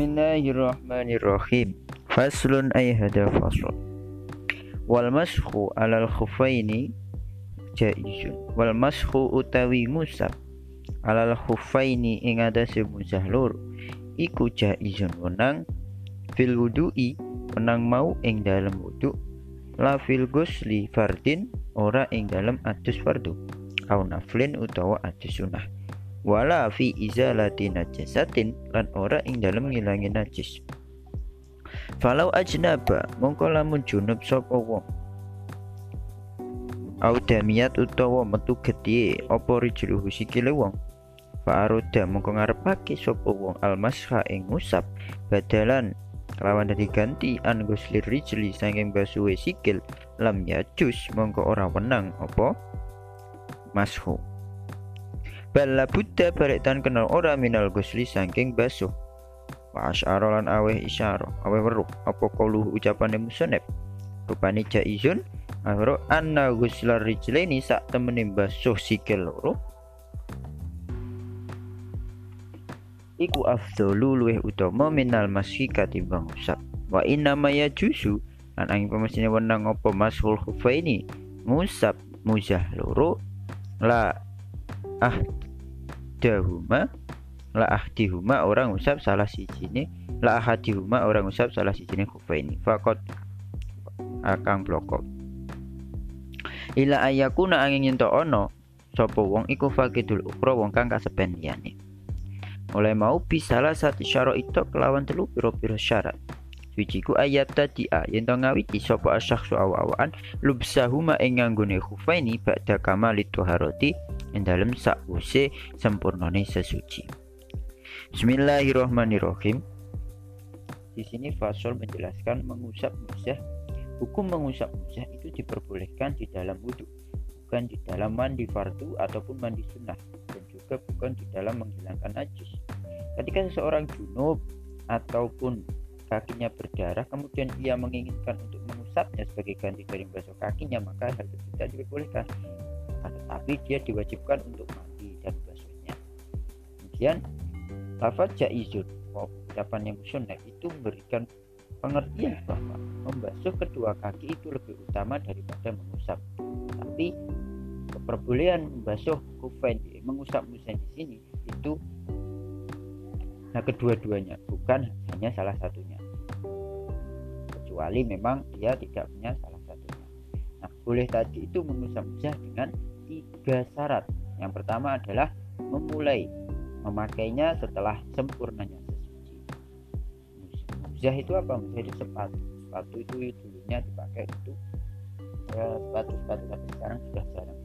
Bismillahirrahmanirrahim. Faslun ay hada faslun. Wal mashu alal khufaini jaizun. Wal mashu utawi ngusap alal khufaini ing atase musah iku jaizun wenang fil wudu'i wenang mau ing dalam wudu la fil gusli fardin ora ing dalam adus fardu au naflin utawa adus sunah wala fi izalati najasatin lan ora ing dalem ngilangi najis. Falau ajnaba mongko lamun junub sapa wong. Au damiyat utawa metu gedhe apa rijluhu sikile wong? Fa'aroda mongko ngarepake sapa wong almasha ing ngusap badalan lawan dari ganti an guslir rijli saking basuhe sikil lam yajus mongko ora wenang apa? Mashu Bala Buddha baritan kenal ora minal gusli saking basuh. Wa asyara lan aweh isyara Aweh weruh. Apa koluh ucapane musonep Rupani jaizun Awero anna guslar rijleni sak temenin basuh sikil loro Iku afdolu luweh utama minal masyi katimbang usap Wa inna maya jusu Lan angin pemesine wenang apa mashul khufaini Ngusap muzah loro. La ah ahdahuma. La ahdihuma orang usap salah sijine. La ahadihuma orang usap salah sijine khufaini fakot akang bloko. Ila ayakuna angin yen ono sapa wong iku fakidul ukra wong kang kasepen liyane. Oleh mau bisalah satu syarat itu kelawan telu piro-piro syarat Wijiku ayat tadi a yen to ngawiti sapa asyaksu awa-awaan lubsahuma ing nganggone khufaini ba'da kamalit tuharati ing dalem sakwuse sempurnane sesuci. Bismillahirrahmanirrahim. Di sini Fasol menjelaskan mengusap musah. Hukum mengusap musah itu diperbolehkan di dalam wudhu, bukan di dalam mandi fardu ataupun mandi sunnah, dan juga bukan di dalam menghilangkan najis. Ketika seseorang junub ataupun kakinya berdarah, kemudian ia menginginkan untuk mengusapnya sebagai ganti dari basuh kakinya, maka hal itu tidak diperbolehkan. Tetapi dia diwajibkan untuk mandi dan basuhnya kemudian lafaz jaizun ucapan yang sunnah itu memberikan pengertian bahwa membasuh kedua kaki itu lebih utama daripada mengusap. Tapi keperbolehan membasuh kufain mengusap musen di sini itu nah kedua-duanya bukan hanya salah satunya kecuali memang dia tidak punya salah satunya nah boleh tadi itu mengusap-usap dengan tiga syarat. Yang pertama adalah memulai memakainya setelah sempurnanya sesuci. Muzah itu apa? Muzah itu sepatu. Sepatu itu dulunya dipakai untuk ya, sepatu-sepatu tapi sekarang sudah jarang